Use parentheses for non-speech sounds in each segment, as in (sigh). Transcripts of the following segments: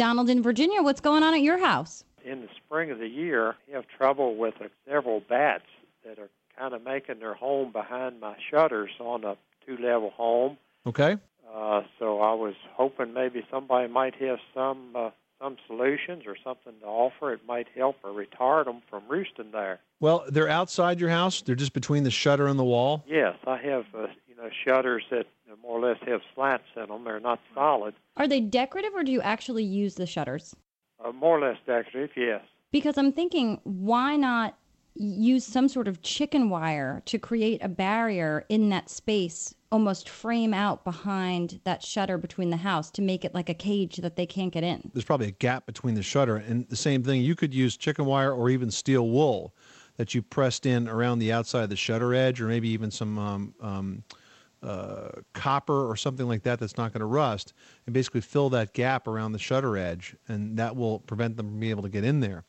Donald in Virginia, what's going on at your house? In the spring of the year, I have trouble with uh, several bats that are kind of making their home behind my shutters on a two-level home. Okay. Uh, so I was hoping maybe somebody might have some uh, some solutions or something to offer. It might help or retard them from roosting there. Well, they're outside your house. They're just between the shutter and the wall. Yes, I have uh, you know shutters that more or less have slats in them. They're not solid. Are they decorative or do you actually use the shutters? Uh, more or less decorative, yes. Because I'm thinking, why not use some sort of chicken wire to create a barrier in that space, almost frame out behind that shutter between the house to make it like a cage that they can't get in? There's probably a gap between the shutter and the same thing. You could use chicken wire or even steel wool that you pressed in around the outside of the shutter edge, or maybe even some um, um, uh, copper or something like that that's not going to rust, and basically fill that gap around the shutter edge, and that will prevent them from being able to get in there.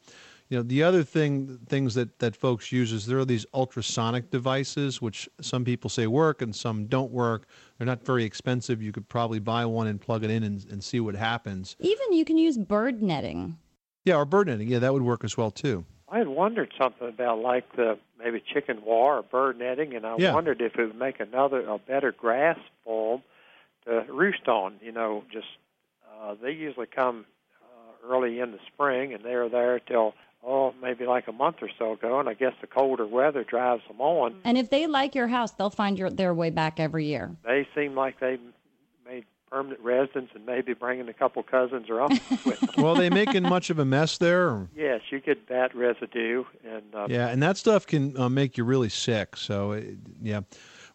You know, the other thing, things that, that folks use is there are these ultrasonic devices, which some people say work and some don't work. They're not very expensive. You could probably buy one and plug it in and, and see what happens. Even you can use bird netting. Yeah, or bird netting. Yeah, that would work as well too. I had wondered something about like the maybe chicken wire or bird netting, and I Yeah. wondered if it would make another a better grass for 'em to roost on. You know, just uh, they usually come uh, early in the spring, and they're there till oh maybe like a month or so ago, and I guess the colder weather drives them on. And if they like your house, they'll find your, their way back every year. They seem like they made permanent residents, and maybe bringing a couple cousins or uncles (laughs) with them. well, they making much of a mess there? Yes, you get bat residue, and uh, Yeah, and that stuff can uh, make you really sick. So, it, yeah.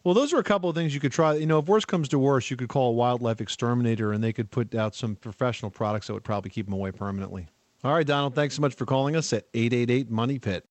Well, those are a couple of things you could try. You know, if worse comes to worse, you could call a wildlife exterminator and they could put out some professional products that would probably keep them away permanently. All right, Donald, thanks so much for calling us at 888 Money Pit.